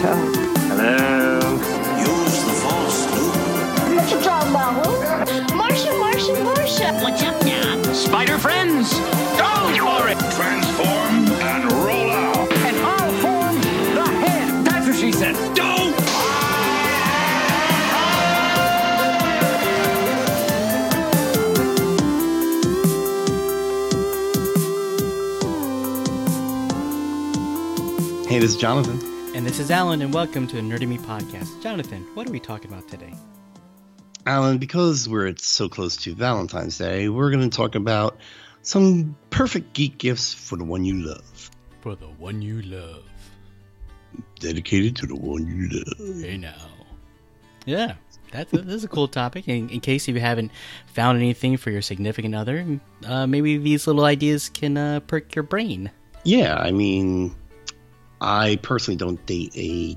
tell. Hello. Use the force, Luke. What you talking about, Luke? Marcia, Marcia, Marcia. What's up now? Spider friends, go for it. Transform and roll out. And I'll form the head. That's what she said. Don't. Hey, this is Jonathan. And this is Alan, and welcome to the Nerdy Me podcast. Jonathan, what are we talking about today? Alan, because we're so close to Valentine's Day, we're going to talk about some perfect geek gifts for the one you love. For the one you love. Dedicated to the one you love. Hey now. Yeah, that's a, that's a cool topic. In, in case you haven't found anything for your significant other, uh, maybe these little ideas can uh, perk your brain. Yeah, I mean, I personally don't date a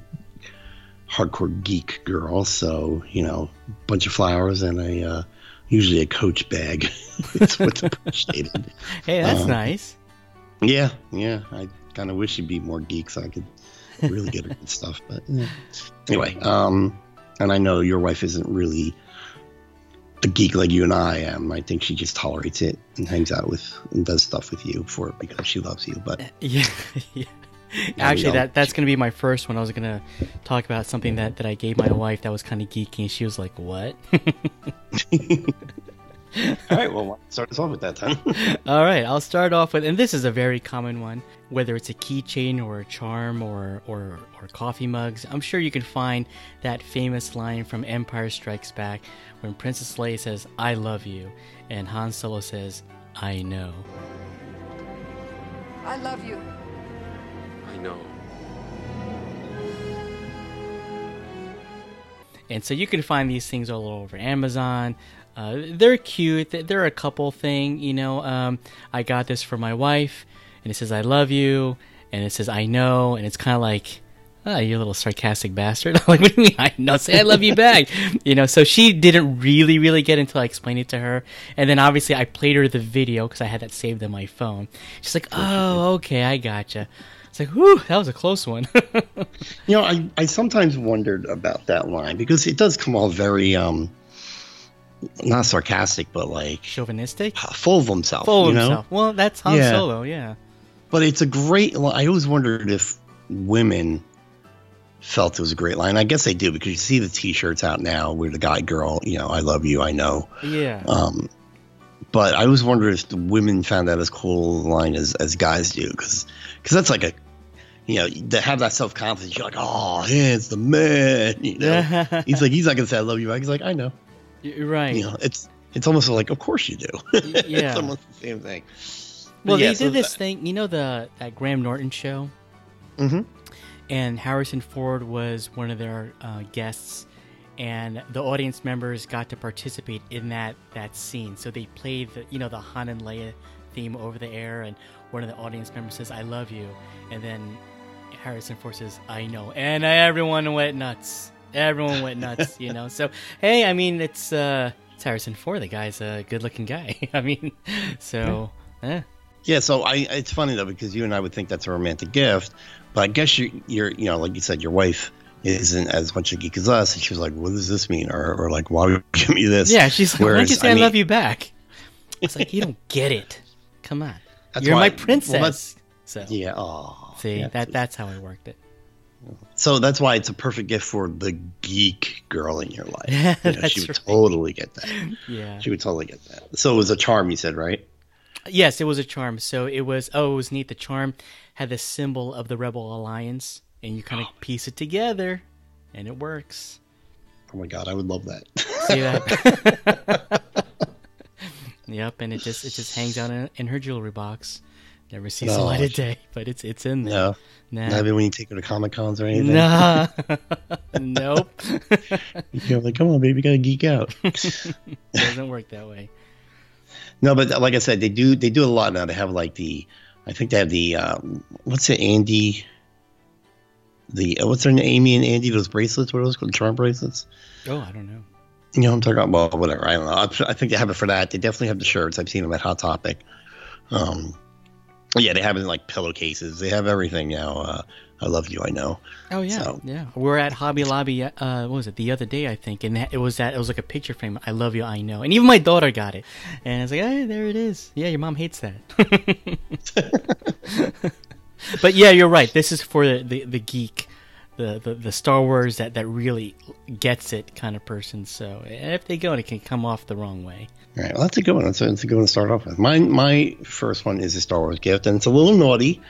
hardcore geek girl, so, you know, bunch of flowers and a uh, usually a coach bag. it's what's appreciated. Hey, that's Um, nice. Yeah, yeah. I kind of wish you'd be more geek so I could really get her good stuff. But yeah. anyway, um, and I know your wife isn't really a geek like you and I am. I think she just tolerates it and hangs out with and does stuff with you for it because she loves you. But Yeah. yeah. we Actually, that that's gonna be my first one. I was gonna talk about something that, that I gave my wife that was kind of geeky, and she was like, "What?" all right, well, start us off with that then. All right, I'll start off with, and this is a very common one. Whether it's a keychain or a charm or, or or coffee mugs, I'm sure you can find that famous line from Empire Strikes Back when Princess Leia says, "I love you," and Han Solo says, "I know." I love you. Know. And so you can find these things all over Amazon. Uh, they're cute. They're a couple thing, you know. Um, I got this for my wife, and it says "I love you," and it says "I know," and it's kind of like, "Ah, you little sarcastic bastard." like, what do you mean? I know. Say "I love you" back, you know. So she didn't really, really get until I explained it to her, and then obviously I played her the video because I had that saved on my phone. She's like, "Oh, okay, I gotcha." Like, "Whew, that was a close one." you know, I, I sometimes wondered about that line because it does come off very, um, not sarcastic, but like Chauvinistic. full of himself. Full you of know? himself. Well, that's Han Yeah. Solo, yeah. But it's a great. I always wondered if women felt it was a great line. I guess they do because you see the T-shirts out now where the guy, girl, you know, I love you, I know. Yeah. Um, but I always wondered if the women found that as cool a line as as guys do because because that's like a. You know, to have that self confidence, you're like, oh, yeah, it's the man. You know, he's like, he's not gonna say I love you back. He's like, I know. You're right. You know, it's it's almost like, of course you do. yeah. it's almost the same thing. well, yeah, they so did this that- thing, you know, the that Graham Norton show, Mm-hmm. and Harrison Ford was one of their uh, guests, and the audience members got to participate in that that scene. So they played the you know the Han and Leia theme over the air, and one of the audience members says, "I love you," and then Harrison Ford says, "I know," and everyone went nuts. Everyone went nuts, you know. So hey, I mean, it's uh, it's Harrison Ford. The guy's a good-looking guy. I mean, so eh. Yeah, so I it's funny though because you and I would think that's a romantic gift, but I guess you you're you know like you said your wife isn't as much a geek as us, and she was like, "What does this mean?" Or, or like, "Why would you give me this?" Yeah, she's like, "Why don't you say I, mean, love you back?" It's like you don't get it. Come on, That's you're my well, princess. that's- so Yeah. Oh. see yeah. that that's how I worked it. So that's why it's a perfect gift for the geek girl in your life. Yeah, You know, she would right. totally get that. Yeah. She would totally get that. So it was a charm, you said, right? Yes, it was a charm. So it was. Oh, it was neat. The charm had the symbol of the Rebel Alliance, and you kind of piece it together, and it works. Oh my god, I would love that. See that? yep, and it just it just hangs out in, in her jewelry box. Never sees the No, light of day, but it's it's in there. no. Nah. Maybe when you take her to comic cons or anything. Nah. nope. You're like, come on, baby, you gotta geek out. Doesn't work that way. No, but like I said, they do they do a lot now. They have like the, I think they have the um, what's it, Andy, the uh, what's their name, Amy and Andy, those bracelets, what are those called, charm bracelets? Oh, I don't know. You know, what I'm talking about. Well, whatever. I don't know. I, I think they have it for that. They definitely have the shirts. I've seen them at Hot Topic. Um, yeah, they have it in like pillowcases. They have everything now. Uh, I love you, I know. Oh yeah, So- yeah. We're at Hobby Lobby. Uh, what was it the other day? I think, and it was that it was like a picture frame. I love you, I know. And even my daughter got it, and it's like, hey, there it is. Yeah, your mom hates that. but yeah, you're right. This is for the the, the geek. The, the, the Star Wars that, that really gets it kind of person. So if they go, and it can come off the wrong way. All right, well, that's a good one. That's a, that's a good one to start off with. My my first one is a Star Wars gift, and it's a little naughty.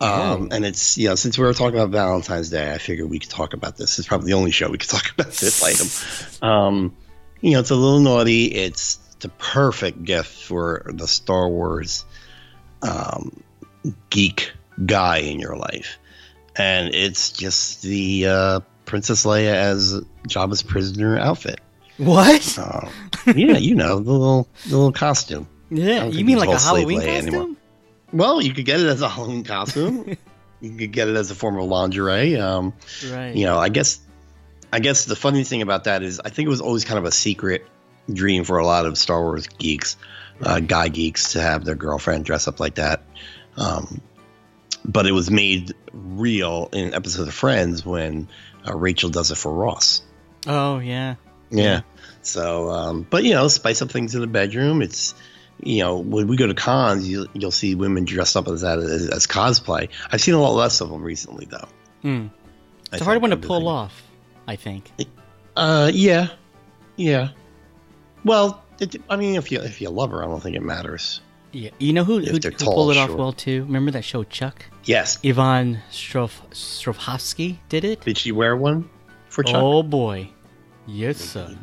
Um, and it's you know since we were talking about Valentine's Day, I figured we could talk about this. It's probably the only show we could talk about this item. Um, you know, it's a little naughty. It's the perfect gift for the Star Wars um, geek guy in your life, and it's just the uh, Princess Leia as Jabba's prisoner outfit. What? Um, yeah, you know the little the little costume. Yeah, you mean like a Halloween costume? anymore. Well, you could get it as a Halloween costume. you could get it as a form of lingerie. Um, Right. you know, I guess, I guess the funny thing about that is, I think it was always kind of a secret dream for a lot of Star Wars geeks, uh, guy geeks, to have their girlfriend dress up like that. Um, but it was made real in an episode of Friends when uh, Rachel does it for Ross. Oh yeah. Yeah. So, um, but you know, spice up things in the bedroom. It's, you know, when we go to cons, you, you'll see women dressed up as that as, as cosplay. I've seen a lot less of them recently, though. Hmm. It's a hard one to pull thinking. off. I think. Uh, yeah, yeah. Well, it, I mean, if you if you love her, I don't think it matters. Yeah. You know who who, who tall, pulled it off sure. well too? Remember that show Chuck? Yes. Yvonne Strof did it. Did she wear one for Chuck? Oh boy. Yes sir.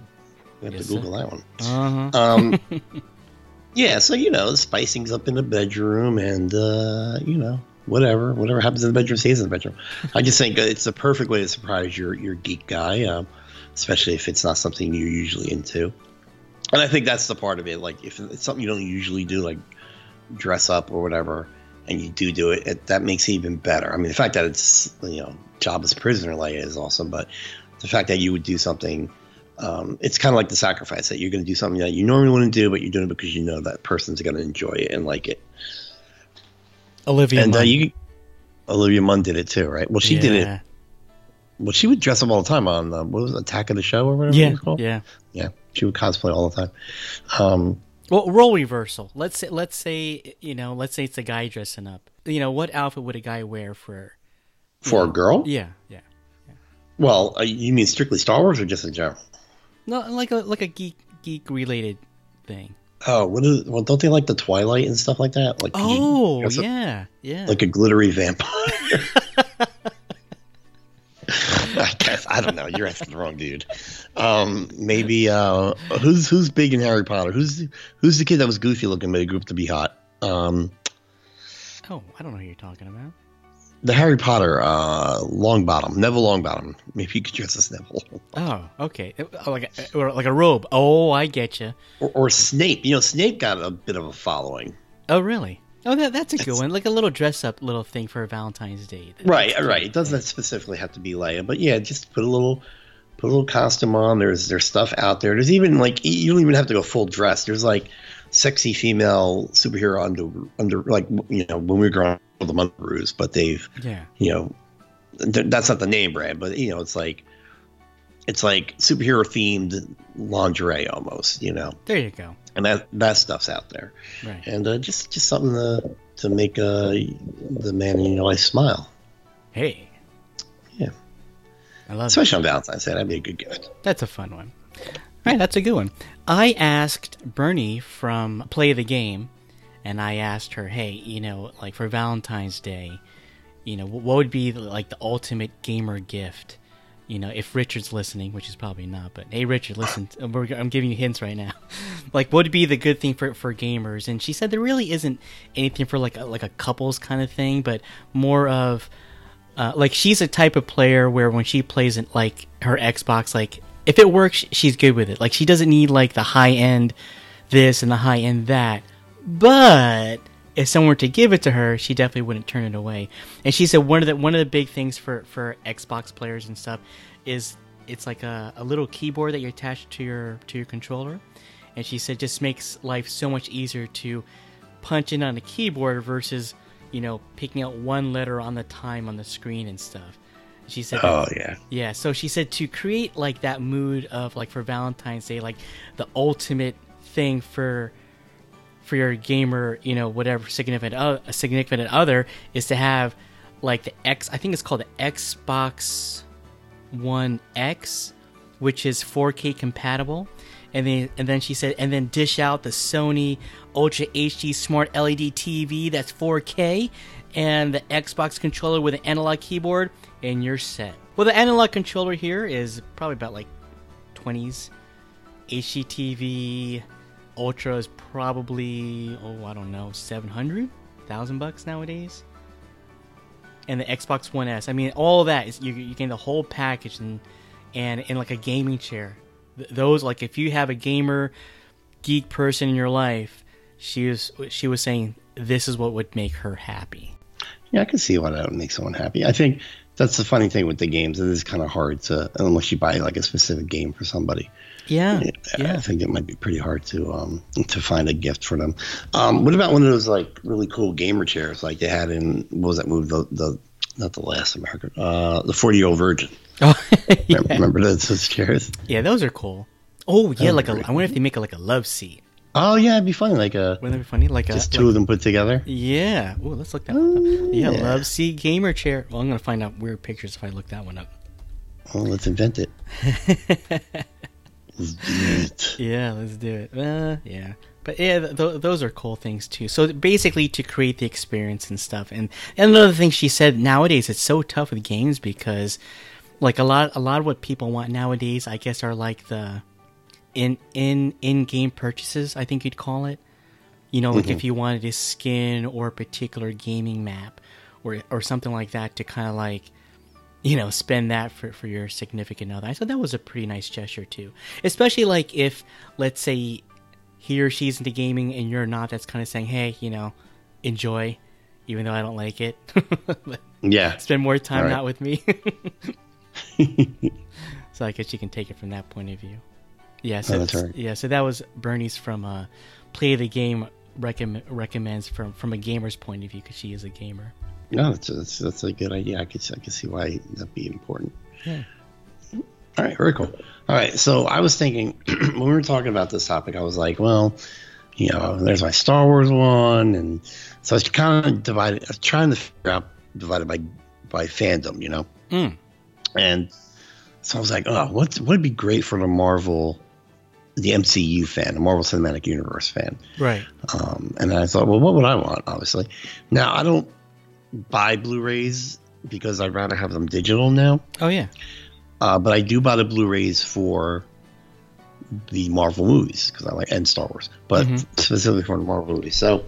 we have yes, to Google sir. that one. Uh huh. Um, yeah, so you know, the spicing's up in the bedroom, and uh, you know, whatever, whatever happens in the bedroom stays in the bedroom. I just think it's the perfect way to surprise your your geek guy, um, especially if it's not something you're usually into. And I think that's the part of it. Like if it's something you don't usually do, like dress up or whatever, and you do do it, it that makes it even better. I mean, the fact that it's you know Jabba's prisoner Leia is awesome, but the fact that you would do something um, it's kind of like the sacrifice that you're going to do something that you normally wouldn't do, but you're doing it because you know that person's going to enjoy it and like it. Olivia and uh, you, Olivia Munn did it too, right? Well, she did it. Well, she would dress up all the time on uh, what was it, Attack of the Show or whatever it was called. Yeah. yeah, she would cosplay all the time. Um, Well, role reversal. Let's say, let's say, you know, let's say it's a guy dressing up. You know, what outfit would a guy wear for? for a girl, Yeah, yeah. well, uh, you mean strictly Star Wars or just in general? No, like a like a geek geek related thing. Oh, what is? Well, don't they like the Twilight and stuff like that? Like, Oh, yeah, yeah. like a glittery vampire. I don't know. You're asking the wrong dude. Um, maybe uh, who's who's big in Harry Potter? Who's who's the kid that was goofy looking but he grew up to be hot? Um, oh, I don't know who you're talking about. the Harry Potter uh, Longbottom, Neville Longbottom. Maybe you could dress as Neville Oh, okay. Oh, like a, or like a robe. Oh, I get you. or, or Snape. You know, Snape got a bit of a following. Oh, really? Oh, that, that's a good one. Like a little dress up little thing for Valentine's Day. Right, right. It doesn't specifically have to be Leia, but yeah, just put a little put a little costume on. There's there's stuff out there. There's even like you don't even have to go full dress. There's like sexy female superhero under under like you know when we were growing up the Mungaroos, but they've Yeah. you know th- that's not the name brand, but you know it's like it's like superhero themed lingerie almost, you know, There you go. and that that stuff's out there, Right. and uh, just just something to to make uh, the man in your life smile. Hey. Yeah. I love it. Especially on Valentine's Day, that'd be a good gift. That's a fun one. All right, that's a good one. I asked Bernie from Play the Game, and I asked her, hey, you know, like for Valentine's Day, you know, what would be like the ultimate gamer gift? You know, if Richard's listening, which is probably not, but hey, Richard, listen, I'm giving you hints right now. like, what would be the good thing for for gamers? And she said there really isn't anything for like a, like a couples kind of thing, but more of uh, like she's a type of player where when she plays it like her Xbox, like if it works, she's good with it. Like she doesn't need like the high end this and the high end that. But if someone were to give it to her, she definitely wouldn't turn it away. And she said one of the one of the big things for for Xbox players and stuff is it's like a, a little keyboard that you attach to your to your controller. And she said just makes life so much easier to punch in on a keyboard versus you know, picking out one letter on the time on the screen and stuff. She said, Oh yeah. yeah. So she said to create like that mood of like for Valentine's Day, like the ultimate thing for for your gamer, you know, whatever significant uh, a significant other is to have like the X. I think it's called the Xbox One X, which is 4K compatible. And then and then she said, and then dish out the Sony Ultra HD Smart LED TV that's 4K, and the Xbox controller with an analog keyboard, and you're set. Well, the analog controller here is probably about like 20s. HDTV Ultra is probably oh I don't know 700, thousand bucks nowadays. And the Xbox One S, I mean, all that is you you get the whole package and and in like a gaming chair. Th- Those like if you have a gamer geek person in your life, she was she was saying this is what would make her happy. Yeah, I can see why that would make someone happy. I think that's the funny thing with the games. It is kind of hard to unless you buy like a specific game for somebody. Yeah, I think it might be pretty hard to um to find a gift for them. Um, what about one of those like really cool gamer chairs like they had in what was that movie? The the not the last American, uh, the Forty Year Old Virgin. Oh, yeah. Remember, remember those, those chairs? yeah, those are cool. Oh yeah, like a. I wonder if they make it like a love seat. Oh yeah, it'd be funny like a Wouldn't that be funny? Like just a two like- of them put together. Yeah. Oh, let's look that one up. Yeah, yeah. love seat gamer chair. Well, I'm gonna find out weird pictures if I look that one up. Oh, let's invent it. Let's do it. Yeah, let's do it. Uh, yeah. But yeah, th- th- those are cool things too. So basically, to create the experience and stuff. And, and another thing she said nowadays, it's so tough with games because, like a lot, a lot of what people want nowadays, I guess, are like the in in in game purchases. I think you'd call it. You know, like if you wanted a skin or a particular gaming map, or or something like that, to kind of like you know, spend that for, for your significant other. I thought that was a pretty nice gesture too. Especially like if, let's say, he or she's into gaming and you're not, that's kind of saying, hey, you know, enjoy, even though I don't like it. Yeah. spend more time Right. not with me. so I guess you can take it from that point of view. Yeah, so Oh, right. yeah, so that was Bernie's from uh, Play the Game recommend, recommends from from a gamer's point of view because she is a gamer. No, that's, that's that's a good idea. I could I could see why that'd be important. Yeah. All right, very cool. All right, so I was thinking when we were talking about this topic, I was like, well, you know, there's my Star Wars one, and so I was kind of divided. I was trying to figure out divided by by fandom, you know, Mm. and so I was like, oh, what would be great for the Marvel, the MCU fan, the Marvel Cinematic Universe fan. Right. Um, and I thought, well, what would I want? Obviously, now I don't buy Blu-rays because I'd rather have them digital now. Oh yeah. Uh, but I do buy the Blu-rays for the Marvel movies because I like and Star Wars, but Mhm. specifically for the Marvel movies. So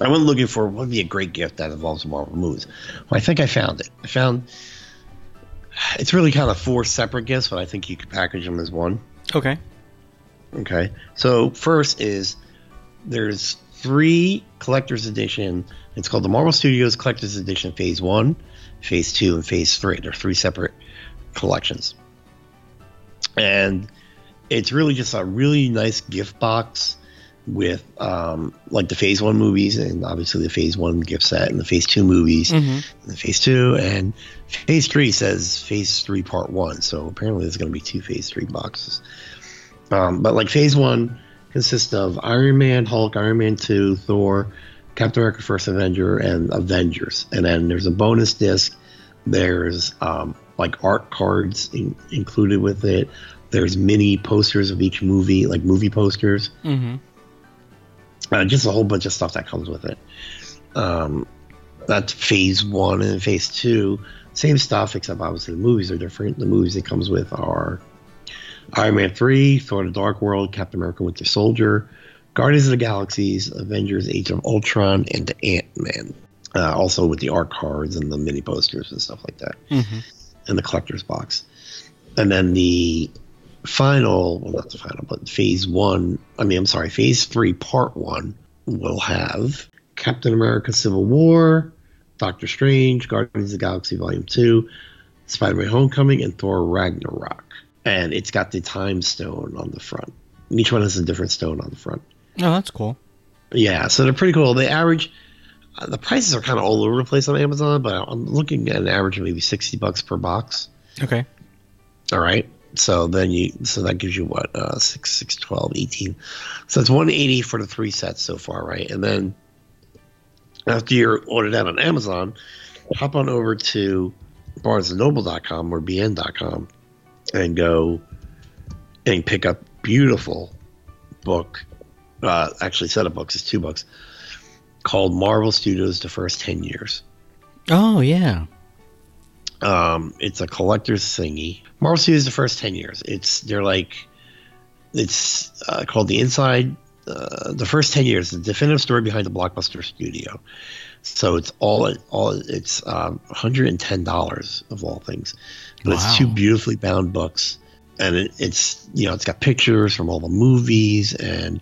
I went looking for what would be a great gift that involves Marvel movies. Well, I think I found it. I found it's really kind of four separate gifts, but I think you could package them as one. Okay. Okay. So first is there's three collector's edition. It's called the Marvel Studios Collector's Edition Phase One, Phase Two, and Phase Three. They're three separate collections, and it's really just a really nice gift box with um, like the Phase One movies and obviously the Phase One gift set and the Phase Two movies, Mhm. and the Phase Two and Phase Three says Phase Three Part One. So apparently there's going to be two Phase Three boxes. Um, but like Phase One consists of Iron Man, Hulk, Iron Man Two, Thor, Captain America: First Avenger, and Avengers. And then there's a bonus disc. There's um, like art cards in, included with it. There's mini posters of each movie, like movie posters. Mm-hmm. Uh, just a whole bunch of stuff that comes with it. Um, that's phase one and phase two. Same stuff, except obviously the movies are different. The movies it comes with are Iron Man 3, Thor the Dark World, Captain America Winter Soldier, Guardians of the Galaxies, Avengers Age of Ultron, and Ant Man. Uh, also with the art cards and the mini posters and stuff like that Mm-hmm. in the collector's box. And then the final, well, not the final, but phase one, I mean, I'm sorry, phase three, part one will have Captain America Civil War, Doctor Strange, Guardians of the Galaxy Volume 2, Spider Man Homecoming, and Thor Ragnarok. And it's got the time stone on the front. Each one has a different stone on the front. Oh, that's cool. Yeah, so they're pretty cool. They average Uh, the prices are kind of all over the place on Amazon, but I'm looking at an average of maybe sixty bucks per box. Okay. All right. So then you, so that gives you what, uh, six, six, 12, 18. So it's 180 for the three sets so far, right? And then after you're ordered out on Amazon, hop on over to barnesandnoble.com or bn.com and go and pick up beautiful book. Uh, actually, set of books is two books called Marvel Studios: The First Ten Years. Oh yeah. Um, it's a collector's thingy. Marvel Studios: The First Ten Years. It's they're like it's uh, called the Inside. Uh, the first ten years, the definitive story behind the blockbuster studio. So it's all all it's um, 110 dollars of all things, but it's two beautifully bound books, and it, it's you know it's got pictures from all the movies and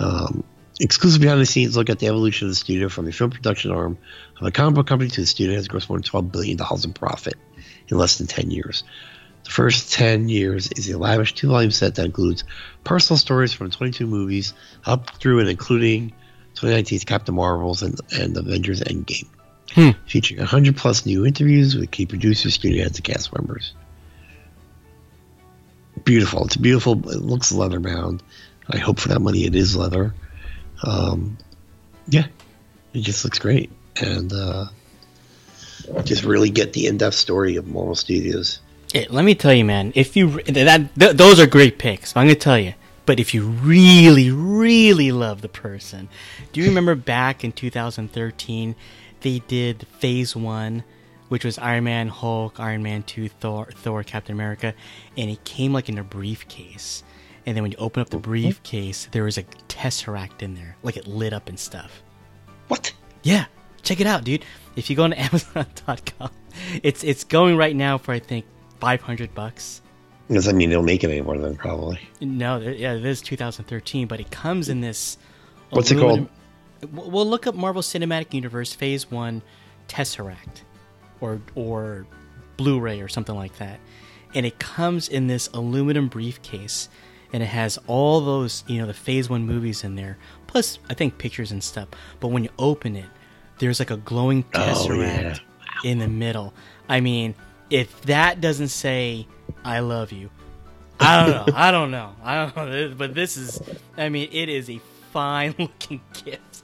um, exclusive behind the scenes look at the evolution of the studio from the film production arm of a comic book company to the studio has grossed more than 12 billion dollars in profit in less than 10 years. The first 10 years is a lavish two volume set that includes personal stories from 22 movies up through and including 2019's Captain Marvels and, and Avengers Endgame, Hmm. featuring 100 plus new interviews with key producers, studio heads, and cast members. Beautiful. It's beautiful. It looks leather bound. I hope for that money it is leather. Um, yeah, it just looks great. And uh, just really get the in depth story of Marvel Studios. Let me tell you, man. If you that th- those are great picks, I'm gonna tell you. But if you really, really love the person, do you remember back in 2013 they did Phase One, which was Iron Man, Hulk, Iron Man Two, Thor, Thor, Captain America, and it came like in a briefcase. And then when you open up the briefcase, there was a tesseract in there, like it lit up and stuff. What? Yeah, check it out, dude. If you go on Amazon.com, it's it's going right now for I think 500 bucks. Does that mean they'll make it anymore then? Probably. No, yeah, it is 2013, but it comes in this. What's it aluminum- We'll we'll look up Marvel Cinematic Universe Phase One Tesseract, or or Blu-ray or something like that, and it comes in this aluminum briefcase, and it has all those you know the Phase One movies in there, plus I think pictures and stuff. But when you open it, there's like a glowing Oh, Tesseract in the middle. I mean, if that doesn't say "I love you," I don't know. I don't know. I don't know. But this is, I mean, it is a fine looking gift.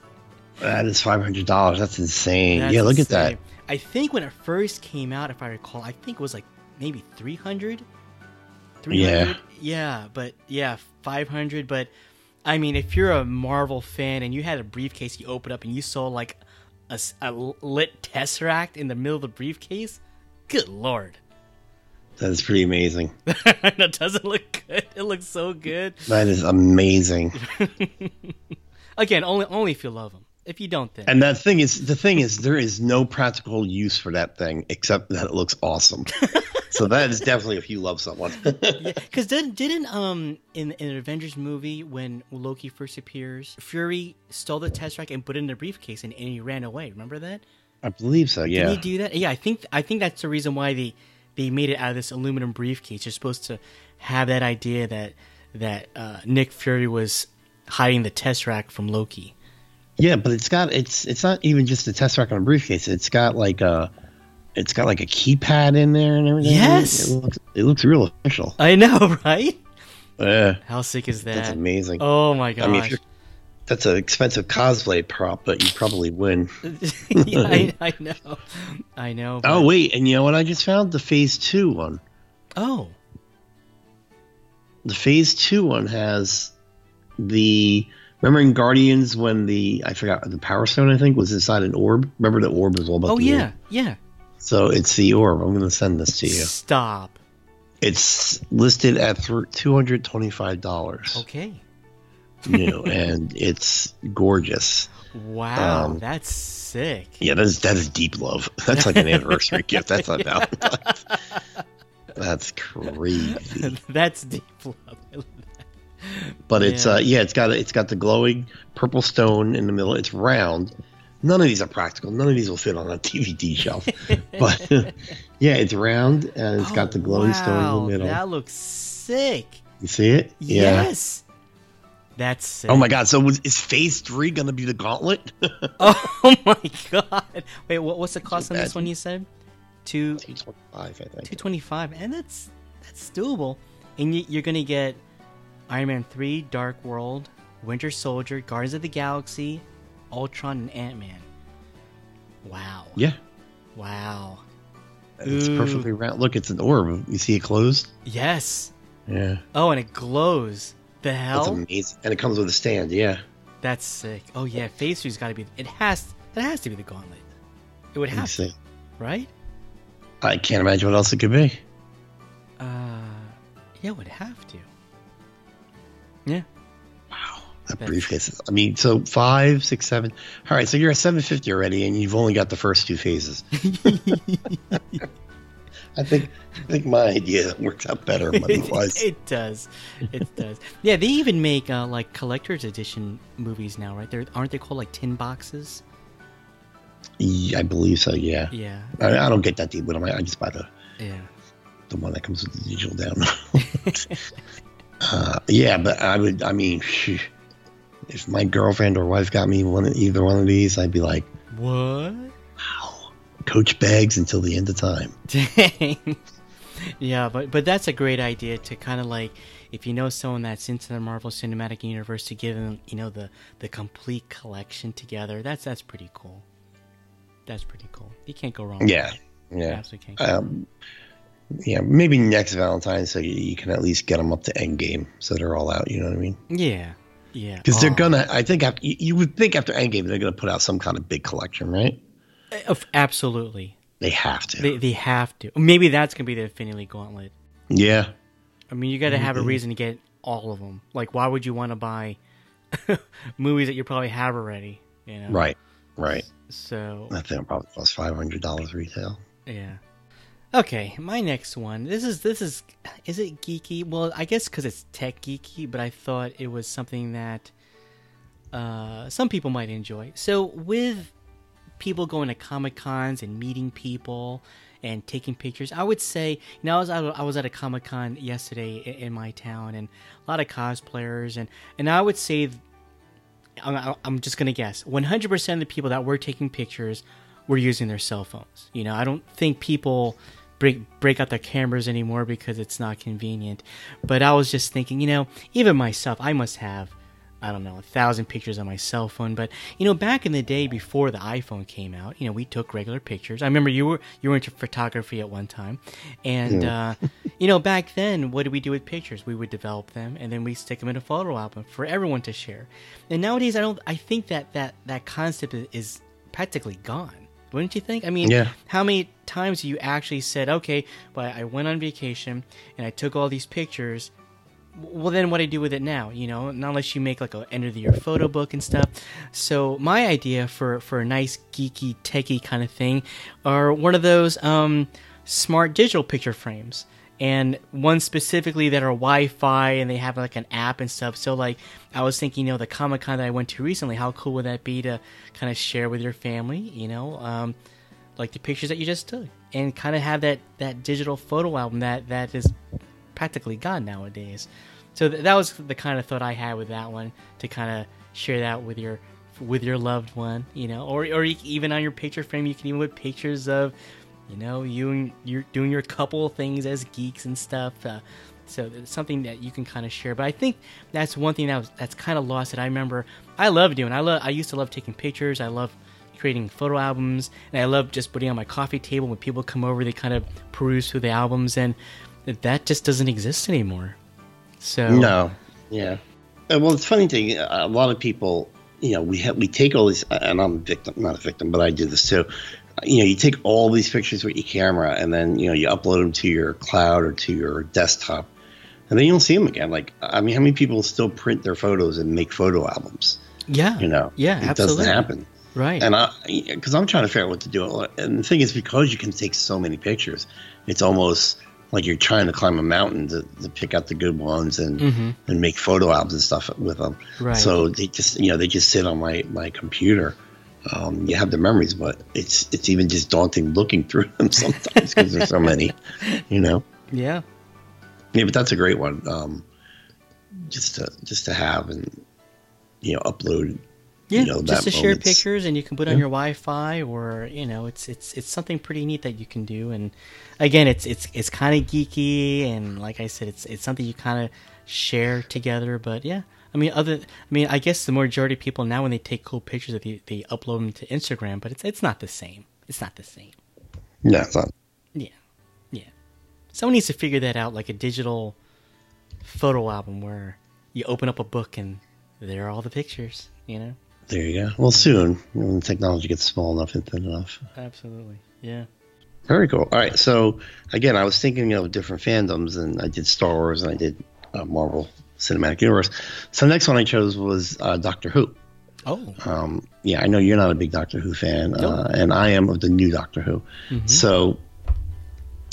That is five hundred dollars. That's insane. That's yeah, look at that. I think when it first came out, if I recall, I think it was like maybe 300. 300? Yeah. Yeah, but yeah, 500. But I mean, if you're a Marvel fan and you had a briefcase, you opened up and you saw like a lit Tesseract in the middle of the briefcase, good lord. That is pretty amazing. that doesn't look good. It looks so good. That is amazing. Again, only only if you love them. If you don't, then And that thing is the thing is there is no practical use for that thing except that it looks awesome. so that is definitely if you love someone. because didn't didn't um in in an Avengers movie when Loki first appears, Fury stole the test Tesseract and put it in a briefcase and, and he ran away. Remember that? I believe so. Yeah. Did Yeah. he do that? Yeah, I think I think that's the reason why they they made it out of this aluminum briefcase. You're supposed to have that idea that that uh, Nick Fury was hiding the Tesseract from Loki. Yeah, but it's got it's it's not even just a tesseract on a briefcase. It's got like a it's got like a keypad in there and everything. Yes. It looks it looks real official. I know, right? Yeah. How sick is that? That's amazing. Oh my gosh! I mean, that's an expensive cosplay prop, but you probably win. yeah, I, I know, I know. Oh wait, and you know what? I just found the Phase Two one. oh, The Phase Two one has the remember in Guardians when the I forgot the Power Stone I think was inside an orb. Remember the orb was all about. oh the yeah, orb? yeah. So it's the orb. I'm going to send this to you. Stop. It's listed at two hundred twenty-five dollars. Okay. You know, and it's gorgeous. Wow, Um, that's sick. Yeah, that is that is deep love. That's like an anniversary gift. That's not Valentine's. That's crazy. that's deep love. I love that. But it's Yeah. uh yeah, it's got it's got the glowing purple stone in the middle. It's round. None of these are practical. None of these will fit on a DVD shelf. but yeah, it's round and it's got the glowing stone in Oh, the middle. That looks sick. You see it? Yeah. Yes. That's sick. Oh my god! So was, is Phase Three gonna be the Gauntlet? Oh my god! Wait, what, what's the cost on this one? You said two Two twenty-five, I think. two twenty five, and that's that's doable. And you, you're gonna get Iron Man three, Dark World, Winter Soldier, Guardians of the Galaxy, Ultron, and Ant Man. Wow! Yeah, Wow! it's Ooh. perfectly round. Look, it's an orb. You see it closed? Yes. Yeah, Oh, and it glows. The hell? that's amazing. And it comes with a stand. Yeah, That's sick. Oh yeah, Phase three's got to be. It has. That has to be the Gauntlet. It would have to, right? I can't imagine what else it could be. Uh, yeah, it would have to. Yeah. Wow, that That's- briefcase. is- I mean, so five, six, seven. All right, so you're at seven fifty already, and you've only got the first two phases. I think I think my idea works out better money wise. it, it does. It does. Yeah, they even make uh, like collector's edition movies now, right? They're, aren't they called like tin boxes? I believe so. Yeah, Yeah. I, I don't get that deep with them. I, I just buy the Yeah. the one that comes with the digital download. uh, yeah, but I would. I mean, if my girlfriend or wife got me one, of- either one of these, I'd be like, What? "Wow, Coach bags until the end of time." Dang. yeah, but but that's a great idea to kind of like if you know someone that's into the Marvel Cinematic Universe to give them you know the the complete collection together. That's that's pretty cool. That's pretty cool. You can't go wrong. with Yeah, yeah. Um, yeah, maybe next Valentine's, so you, you can at least get them up to Endgame, so they're all out. You know what I mean? yeah, yeah. Because they're Oh. gonna. I think after, you, you would think after Endgame they're gonna put out some kind of big collection, right? Of- absolutely. They have to. They, they have to. Maybe that's gonna be the Infinity Gauntlet. yeah, I mean, you got to have a Mhm. reason to get all of them. Like, why would you want to buy movies that you probably have already? You know, right, right. So I think it probably cost five hundred dollars retail. yeah. Okay, my next one. This is this is is it geeky? Well, I guess because it's tech geeky, but I thought it was something that uh, some people might enjoy. So with people going to comic cons and meeting people and taking pictures, I would say, you know, I was I was at a comic con yesterday i- in my town and a lot of cosplayers and and I would say, I'm, I'm just gonna guess, 100% of the people that were taking pictures were using their cell phones. You know, I don't think people break break out their cameras anymore because it's not convenient. But I was just thinking, you know, even myself, I must have I don't know, a thousand pictures on my cell phone. But you know, back in the day before the iPhone came out, you know, we took regular pictures. I remember you were you were into photography at one time, and uh, you know, back then, what did we do with pictures? We would develop them and then we stick them in a photo album for everyone to share. And nowadays, I don't. I think that that that concept is practically gone. Wouldn't you think? I mean, Yeah. how many times you actually said, "Okay, but I went on vacation and I took all these pictures." well then what do i do with it now you know not unless you make like a end of the year photo book and stuff so my idea for for a nice geeky techie kind of thing are one of those um smart digital picture frames and one specifically that are wi-fi and they have like an app and stuff so like i was thinking you know the comic-con that i went to recently how cool would that be to kind of share with your family you know um like the pictures that you just took and kind of have that that digital photo album that that is practically gone nowadays. So th- that was the kind of thought I had with that one to kind of share that with your with your loved one, you know, or or even on your picture frame, you can even put pictures of, you know, you and you're doing your couple things as geeks and stuff. Uh, so it's something that you can kind of share. But I think that's one thing that was that's kind of lost that I remember I love doing. I love I used to love taking pictures. I love creating photo albums and I love just putting on my coffee table when people come over they kind of peruse through the albums and that just doesn't exist anymore. So No, yeah. Uh, Well, it's funny thing. A lot of people, you know, we have we take all these, and I'm a victim, not a victim, but I do this too. You know, you take all these pictures with your camera, and then you know you upload them to your cloud or to your desktop, and then you don't see them again. Like, I mean, how many people still print their photos and make photo albums? yeah, You know, yeah, it absolutely. doesn't happen. right, And I, because I'm trying to figure out what to do, and the thing is, because you can take so many pictures, it's almost like you're trying to climb a mountain to, to pick out the good ones and Mhm. and make photo albums and stuff with them. Right. So they just, you know, they just sit on my my computer. Um, you have the memories, but it's it's even just daunting looking through them sometimes because there's so many, you know. yeah, Yeah, but that's a great one. Um, just to just to have and you know upload. Yeah, you know, just that to share pictures, and you can put on Yeah. your Wi-Fi, or you know, it's it's it's something pretty neat that you can do. And again, it's it's it's kind of geeky, and like I said, it's it's something you kind of share together. But yeah, I mean, other, I mean, I guess the majority of people now when they take cool pictures, of they they upload them to Instagram, but it's it's not the same. It's not the same. Yeah, it's not. Yeah, yeah. Someone needs to figure that out, like a digital photo album where you open up a book and there are all the pictures. You know. There you go. Well, soon when technology gets small enough and thin enough. Absolutely. Yeah. Very cool. All right. So again, I was thinking of different fandoms, and I did Star Wars and I did uh, Marvel Cinematic Universe. So the next one I chose was uh, Doctor Who. Oh. Um, yeah, I know you're not a big Doctor Who fan, uh, and I am of the new Doctor Who. So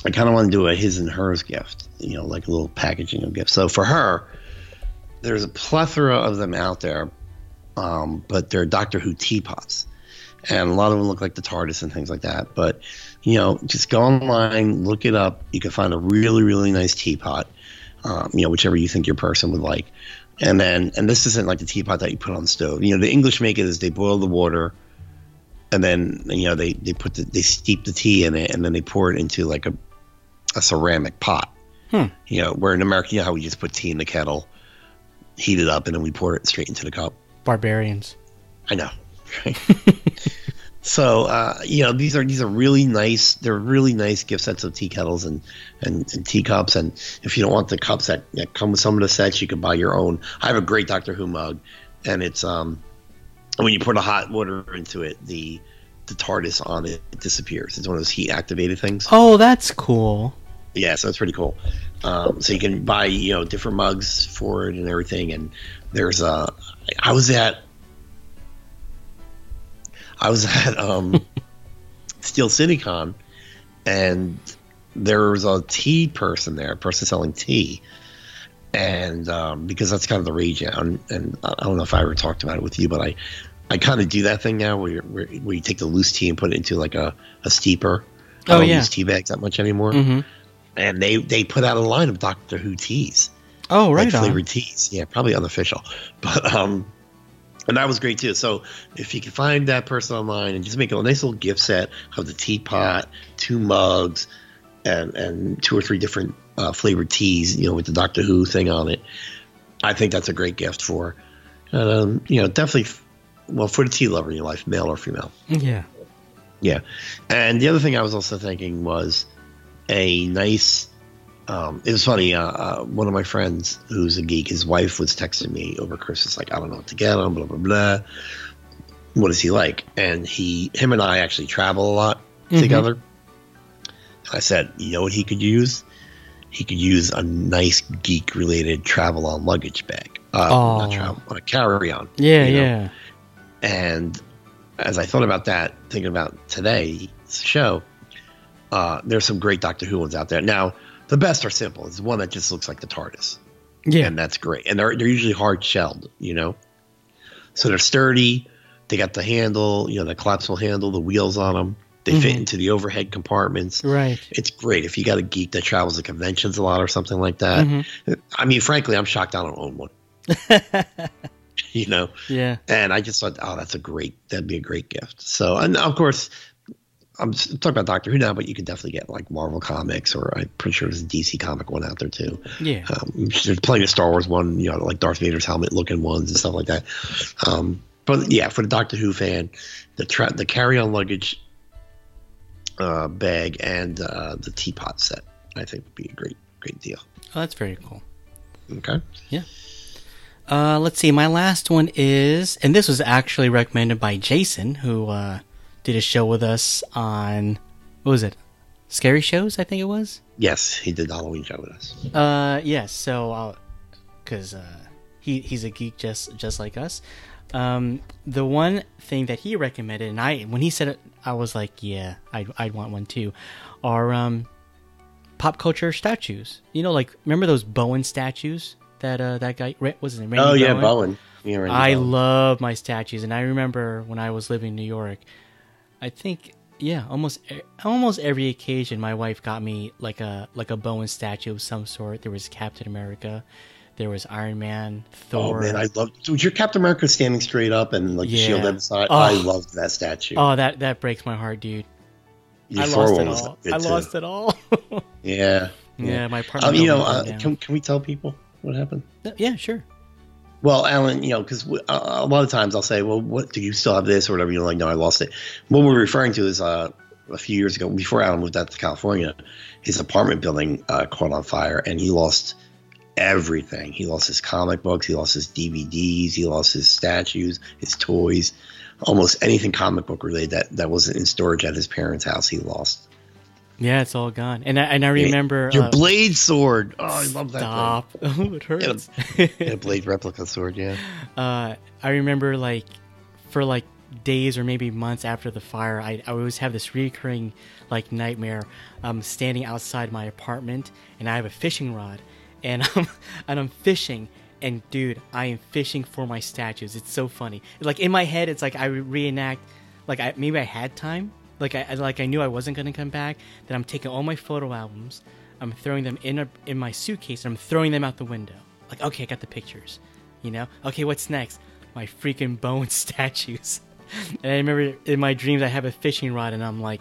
I kind of want to do a his and hers gift, you know, like a little packaging of gifts. So for her, there's a plethora of them out there, um, but they're Doctor Who teapots, and a lot of them look like the TARDIS and things like that. But you know, just go online, look it up. You can find a really, really nice teapot. Um, you know, whichever you think your person would like. And then, and this isn't like the teapot that you put on the stove. You know, the English make it is they boil the water, and then you know they they put the, they steep the tea in it, and then they pour it into like a a ceramic pot. Hmm. You know, where in America, you know how we just put tea in the kettle, heat it up, and then we pour it straight into the cup. Barbarians. I know. so uh, you know these are these are really nice. They're really nice gift sets of tea kettles and, and, and teacups. And if you don't want the cups that, that come with some of the sets, you can buy your own. I have a great Doctor Who mug, and it's um when you put a hot water into it, the the TARDIS on it, it disappears. It's one of those heat activated things. Oh, that's cool. Yeah, so it's pretty cool. Um, so you can buy you know different mugs for it and everything. And there's a I was at I was at um, Steel City Con, and there was a tea person there, a person selling tea. And um, because that's kind of the rage now, and, and I don't know if I ever talked about it with you, but I, I kind of do that thing now where, where where you take the loose tea and put it into like a, a steeper. I Oh, don't yeah. use tea bags that much anymore hmm and they they put out a line of Doctor Who teas, Oh, right like flavored teas. Yeah, probably unofficial, but um, and that was great too. So if you can find that person online and just make a nice little gift set of the teapot, two mugs, and and two or three different uh, flavored teas, you know, with the Doctor Who thing on it, I think that's a great gift for, um, you know, definitely, well, for the tea lover in your life, male or female. Yeah. Yeah. And the other thing I was also thinking was a nice. Um, it was funny. Uh, uh, one of my friends who's a geek, his wife was texting me over Christmas, like, I don't know what to get him, blah, blah, blah. What is he like? And he, him and I actually travel a lot Mhm. together. I said, you know what he could use? He could use a nice geek related travel on luggage bag. Uh, Oh. not travel, a carry on. Yeah, you know? yeah. And as I thought about that, thinking about today's show, uh, there's some great Doctor Who ones out there. Now, the best are simple. It's one that just looks like the TARDIS, Yeah. and that's great. And they're they're usually hard shelled, you know, so they're sturdy. They got the handle, you know, the collapsible handle, the wheels on them. They fit Mhm. into the overhead compartments. Right. It's great if you got a geek that travels to conventions a lot or something like that. Mhm. I mean, frankly, I'm shocked I don't own one. you know, Yeah. and I just thought, oh, that's a great, that'd be a great gift. So, and of course, I'm talking about Doctor Who now, but you can definitely get like Marvel comics, or I'm pretty sure there's a DC comic one out there too. Yeah. Um, there's plenty of Star Wars one, you know, like Darth Vader's helmet looking ones and stuff like that. Um, but yeah, for the Doctor Who fan, the tra- the carry on luggage uh, bag and uh, the teapot set, I think would be a great, great deal. Oh, that's very cool. Okay. Yeah. Uh, let's see. My last one is, and this was actually recommended by Jason, who uh, did a show with us on what was it? Scary shows, I think it was. Yes, he did the Halloween show with us. Uh, yes. So, because uh, he he's a geek just just like us. Um, the one thing that he recommended, and I when he said it, I was like, yeah, I'd I'd want one too. Are um, pop culture statues? You know, like remember those Bowen statues that uh that guy was it Randy oh yeah, Bowen? Bowen. Yeah, I Bowen. love my statues, and I remember when I was living in New York. I think yeah, almost almost every occasion, my wife got me like a like a Bowen statue of some sort. There was Captain America, There was Iron Man, Thor. Oh man, I love. Was your Captain America standing straight up and like Yeah. shield inside? Oh. I loved that statue. Oh, that that breaks my heart, dude. Your I lost it all. I lost it all. Yeah. yeah, my partner. Um, you know, uh, can, can we tell people what happened? yeah, sure. Well, Alan, you know, because uh, a lot of times I'll say, "Well, what do you still have this or whatever?" You're like, "No, I lost it." What we're referring to is uh, a few years ago, before Alan moved out to California, his apartment building uh, caught on fire, and he lost everything. He lost his comic books, he lost his DVDs, he lost his statues, his toys, almost anything comic book related that that wasn't in storage at his parents' house. He lost. Yeah, it's all gone. And I, and I remember your uh, blade sword. Oh, I love that. Stop! Oh, it hurts. Yeah, blade replica sword. Yeah. uh, I remember like for like days or maybe months after the fire, I, I always have this recurring like nightmare. I'm standing outside my apartment and I have a fishing rod, and I'm and I'm fishing. And dude, I am fishing for my statues. It's so funny. Like in my head, it's like I reenact, like I maybe I had time, like I like I knew I wasn't gonna come back. That I'm taking all my photo albums, I'm throwing them in a, in my suitcase, and I'm throwing them out the window. Like okay, I got the pictures. You know? Okay, what's next? My freaking bone statues. And I remember in my dreams I have a fishing rod and I'm like,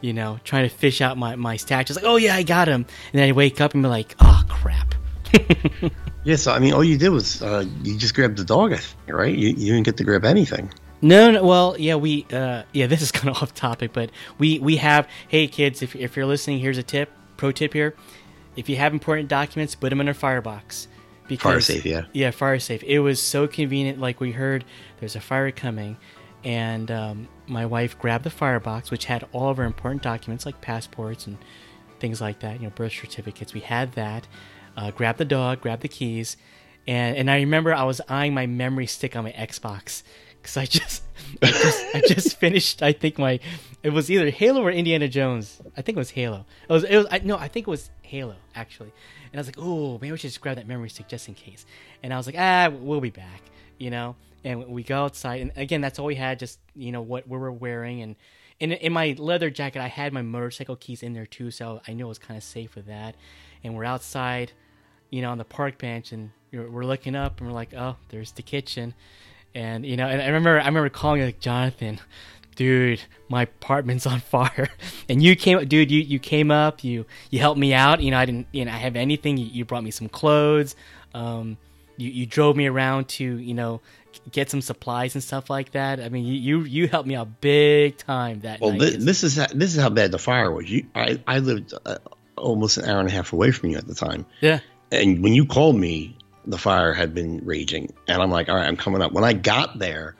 you know, trying to fish out my, my statues. Like, oh yeah, I got him. And then I wake up and be like, oh crap. Yeah, so I mean, all you did was uh, you just grabbed the dog, right? You, you didn't get to grab anything. No, no, well, yeah, we, uh, yeah, this is kind of off topic, but we, we have, hey kids, if, if you're listening, here's a tip, pro tip here. If you have important documents, put them in a firebox. Because, Fire safe, yeah. Yeah, fire safe. It was so convenient. Like we heard, there's a fire coming, and um, my wife grabbed the firebox, which had all of our important documents like passports and things like that. You know, birth certificates. We had that. Uh, grabbed the dog, grabbed the keys, and and I remember I was eyeing my memory stick on my Xbox because I just I just I just finished. I think my it was either Halo or Indiana Jones. I think it was Halo. It was it was I, no, I think it was Halo actually. And I was like, oh, maybe we should just grab that memory stick just in case. And I was like, ah, we'll be back, you know. And we go outside, and again, that's all we had, just you know what we were wearing, and in in my leather jacket, I had my motorcycle keys in there too, so I knew it was kind of safe with that. And we're outside, you know, on the park bench, and we're looking up, and we're like, oh, there's the kitchen, and you know, and I remember I remember calling like Jonathan, dude, my apartment's on fire, and you came, dude, you you came up, you you helped me out, you know, I didn't, you know, I have anything, you, you brought me some clothes, um, you you drove me around to, you know. Get some supplies and stuff like that. I mean, you you, you helped me out big time that Well, night. this, this is how, this is how bad the fire was. You, I, I lived uh, almost an hour and a half away from you at the time, yeah, and when you called me, the fire had been raging, and I'm like, all right, I'm coming up. When I got there,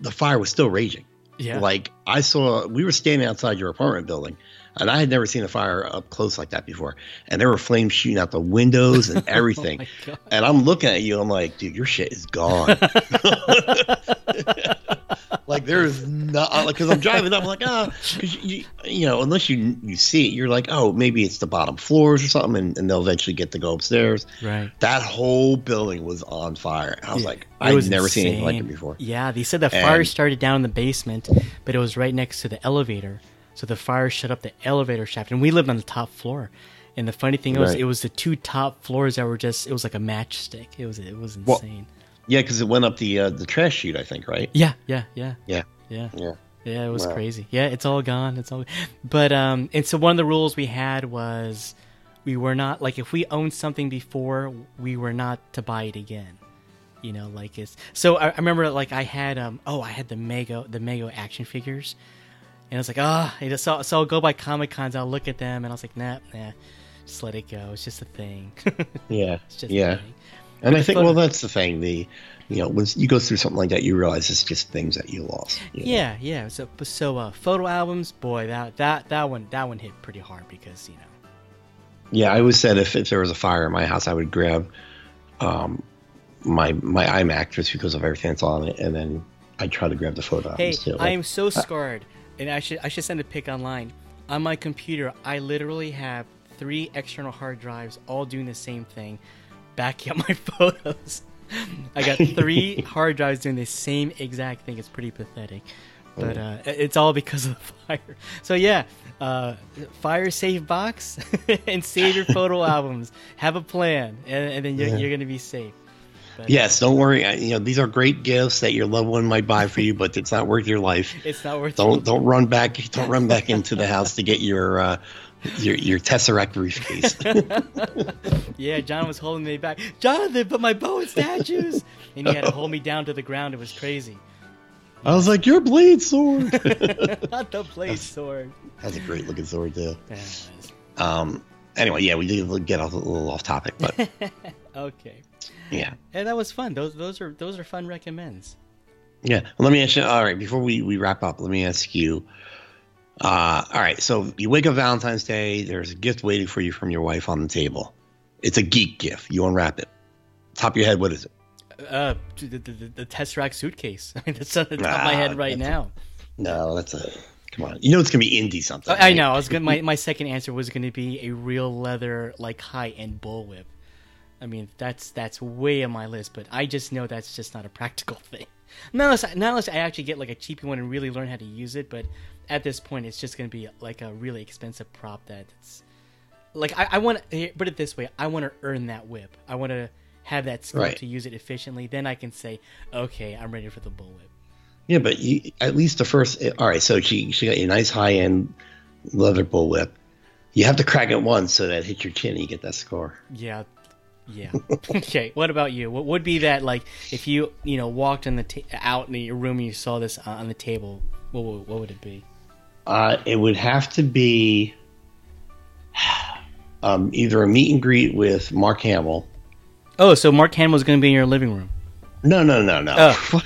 the fire was still raging. yeah. Like I saw, we were standing outside your apartment building, and I had never seen a fire up close like that before. And there were flames shooting out the windows and everything. Oh my God. and I'm looking at you, I'm like, dude, your shit is gone. like there is not because I'm driving up, I'm like, ah, 'cause you, you know, unless you you see it, you're like, oh, maybe it's the bottom floors or something, and, and they'll eventually get to go upstairs. Right. That whole building was on fire. I was like, I've was never seen anything like it before. Yeah, they said the fire And- started down in the basement, but it was right next to the elevator. So the fire shut up the elevator shaft, and we lived on the top floor. And the funny thing was, Right. it was the two top floors that were just—it was like a matchstick. It was it was Well- insane. Yeah, because it went up the uh, the trash chute, I think, right? yeah, yeah, yeah, Yeah, yeah. yeah. Yeah, it was Wow. crazy. Yeah, it's all gone. It's all. But um, and so one of the rules we had was we were not like if we owned something before, we were not to buy it again. You know, like it's. So I, I remember like I had um oh I had the Mego the Mego action figures, and I was like ah oh, so so I'll go by Comic Cons I'll look at them and I was like nah nah just let it go it's just a thing. Yeah, it's just a yeah. thing. And I think, photo- well, that's the thing. The, you know, when you go through something like that, you realize it's just things that you lost. you know? Yeah, yeah. So so uh, photo albums, boy, that that that one that one hit pretty hard because you know. Yeah, I always said if, if there was a fire in my house, I would grab um, my my iMac just because of everything that's on it, and then I'd try to grab the photo Hey, albums too. I am so scarred, and I should I should send a pic online. On my computer, I literally have three external hard drives all doing the same thing, backing up my photos. I got three hard drives doing the same exact thing. It's pretty pathetic, but uh, it's all because of the fire. So yeah, uh, fire safe box and save your photo albums. Have a plan, and, and then you're, Yeah. you're gonna be safe. But Yes, don't worry. I, you know these are great gifts that your loved one might buy for you, but it's not worth your life. it's not worth. Don't don't run back. Don't run back into the house to get your uh, your your tesseract briefcase. Yeah, John was holding me back. Jonathan, put my bow and statues, and he had to hold me down to the ground. It was crazy. I was like, your blade sword. Not the blade sword. That's a great looking sword too. Yeah, Um. Anyway, yeah, we did get a little off topic, but okay, yeah, and that was fun. Those those are those are fun recommends. yeah. Well, let me ask you. All right, before we we wrap up, let me ask you. Uh, all right, so you wake up Valentine's Day. There's a gift waiting for you from your wife on the table. It's a geek gift. You unwrap it. Top of your head, what is it? Uh, the, the, the, Tesseract suitcase. I mean, that's on the top of my Ah, head right now. No, that's a. Come on, you know it's gonna be Indy something. I I know. I was gonna, my my second answer was going to be a real leather like high end bullwhip. I mean, that's that's way on my list, but I just know that's just not a practical thing. Not unless, I- not unless I actually get like a cheapy one and really learn how to use it. But at this point, it's just going to be like a really expensive prop that's like I, I want to put it this way: I want to earn that whip. I want to have that skill Right. to use it efficiently. Then I can say, okay, I'm ready for the bullwhip. Yeah, but you, at least the first. Eh, all right, so she she got you a nice high end leather bullwhip. You have to crack it once so that it hits your chin and you get that score. Yeah, yeah. okay. What about you? What would be that like if you you know walked in the ta- out in your room and you saw this uh, on the table? What would, what would it be? Uh, it would have to be um, either a meet and greet with Mark Hamill. Oh, so Mark Hamill's going to be in your living room. No, no, no, no. Oh.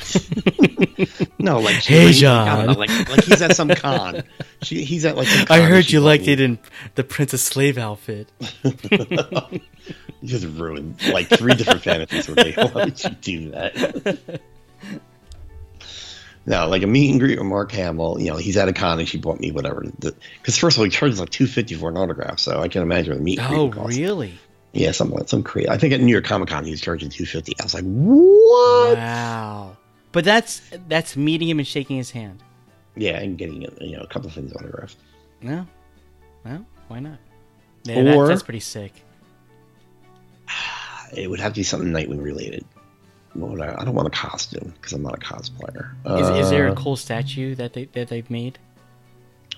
no, like Hey, like, I don't know, John. like like he's at some con. She, he's at like. Some con I heard you liked me- it in the Princess Slave outfit. You just ruined like three different fantasies for me. Why would you do that? No, like a meet and greet with Mark Hamill. You know, he's at a con and she bought me whatever. Because first of all, he charges like two fifty for an autograph, so I can imagine a meet and. Oh, really? Yeah, something like some crazy. I think at New York Comic Con he was charging two fifty. I was like, what? Wow. But that's that's meeting him and shaking his hand. Yeah, and getting you know a couple of things autographed. No. Well, why not? Yeah, that- Or- that's pretty sick. It would have to be something Nightwing related. What I, I don't want a costume because I'm not a cosplayer. Is, is there a Uh, cool statue that they that they've made?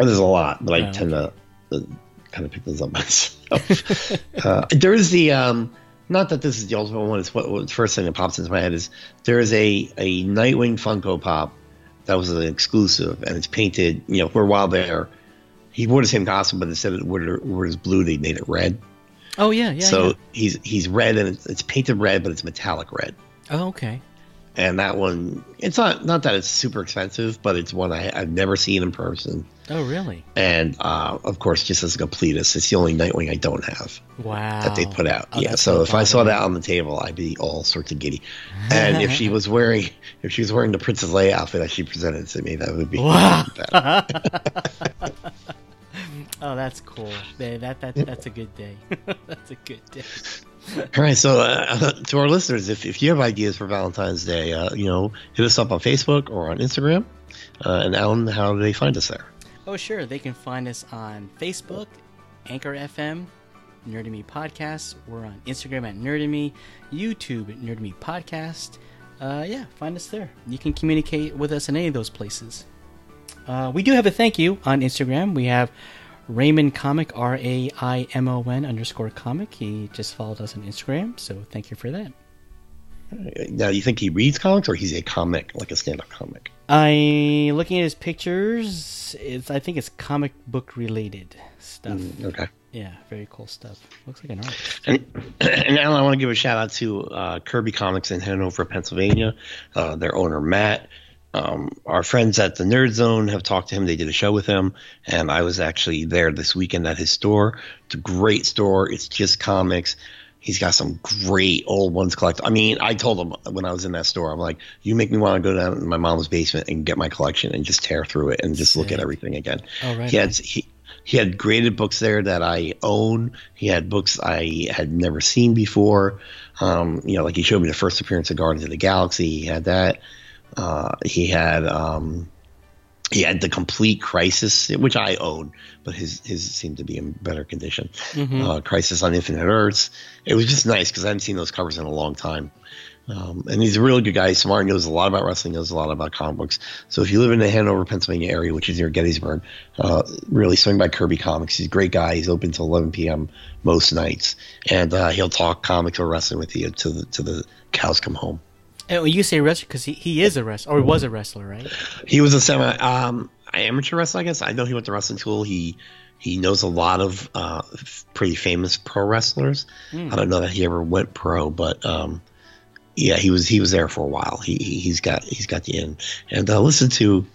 Oh, there's a lot, but I Oh, tend to, to kind of pick those up myself. uh, there is the um, not that this is the ultimate one. It's what, what the first thing that pops into my head is there is a a Nightwing Funko Pop that was an exclusive, and it's painted. You know, for a while there, he wore the same costume, but instead of where it where it was blue, they made it red. Oh yeah, yeah. so yeah. he's he's red, and it's, it's painted red, but it's metallic red. Oh okay. And that one, it's not not that it's super expensive, but it's one I, I've never seen in person. Oh really? And uh, of course, just as a completist, it's the only Nightwing I don't have Wow. that they put out. Oh, yeah, so if I saw that on the table, I'd be all sorts of giddy. And if she was wearing, if she was wearing the Princess Leia outfit that she presented to me, that would be Wow. Oh, that's cool. Yeah, that that that's a good day. that's a good day. All right, so uh, to our listeners, if, if you have ideas for Valentine's Day, uh, you know, hit us up on Facebook or on Instagram. Uh, and Alan, how do they find us there? Oh, sure. They can find us on Facebook, Anchor FM, Nerd Me Podcast. We're on Instagram at Nerd Me, YouTube at Nerd Me Podcast. Uh, yeah, find us there. You can communicate with us in any of those places. Uh, we do have a thank you on Instagram. We have Raimon Comic, R A I M O N underscore comic. He just followed us on Instagram, so thank you for that. Now, you think he reads comics or he's a comic, like a stand up comic? I looking at his pictures. It's I think it's comic book related stuff. Okay. Yeah, very cool stuff. Looks like an artist. And, and Alan, I want to give a shout out to uh, Kirby Comics in Hanover, Pennsylvania. Uh, their owner Matt. Um, our friends at the Nerd Zone have talked to him. They did a show with him, and I was actually there this weekend at his store. It's a great store. It's just comics. He's got some great old ones collected. I mean, I told him when I was in that store, I'm like, you make me want to go down to my mom's basement and get my collection and just tear through it and just look at everything again. Oh, right He had he, he had graded books there that I own. He had books I had never seen before. Um, you know, like he showed me the first appearance of Guardians of the Galaxy. He had that. Uh, he had um, he had the complete crisis, which I own, but his his seemed to be in better condition. Uh, crisis on Infinite Earths. It was just nice because I haven't seen those covers in a long time. Um, and he's a really good guy. He's smart. Knows a lot about wrestling. Knows a lot about comic books. So if you live in the Hanover, Pennsylvania area, which is near Gettysburg, uh, really swing by Kirby Comics. He's a great guy. He's open till 11 p.m. most nights, and uh, he'll talk comics or wrestling with you to the to the cows come home. And when you say wrestler, because he, he is a wrestler, or was a wrestler, right? He was a semi um, amateur wrestler, I guess. I know he went to wrestling school. He he knows a lot of uh, pretty famous pro wrestlers. I don't know that he ever went pro, but um, yeah, he was he was there for a while. He he- he's got he's got the in. And uh, listen to,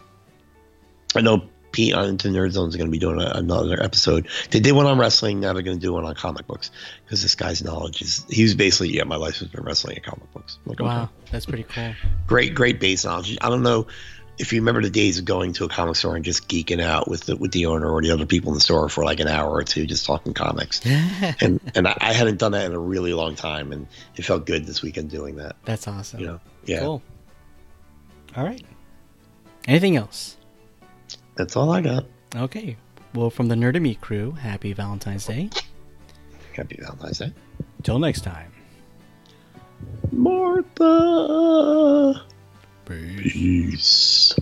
I know Pete on Into Nerd Zone is going to be doing a, another episode. They did one on wrestling. Now they're going to do one on comic books because this guy's knowledge is he was basically yeah, my life has been wrestling and comic books. Like, okay Wow, that's pretty cool. great great base knowledge. I don't know if you remember the days of going to a comic store and just geeking out with the with the owner or the other people in the store for like an hour or two, just talking comics. and and I, I hadn't done that in a really long time, and it felt good this weekend doing that. That's awesome. You know, yeah, Cool. All right. Anything else? That's all I got. Okay. Well, from the Nerd and Me crew, happy Valentine's Day. Happy Valentine's Day, Till next time. Martha. Peace.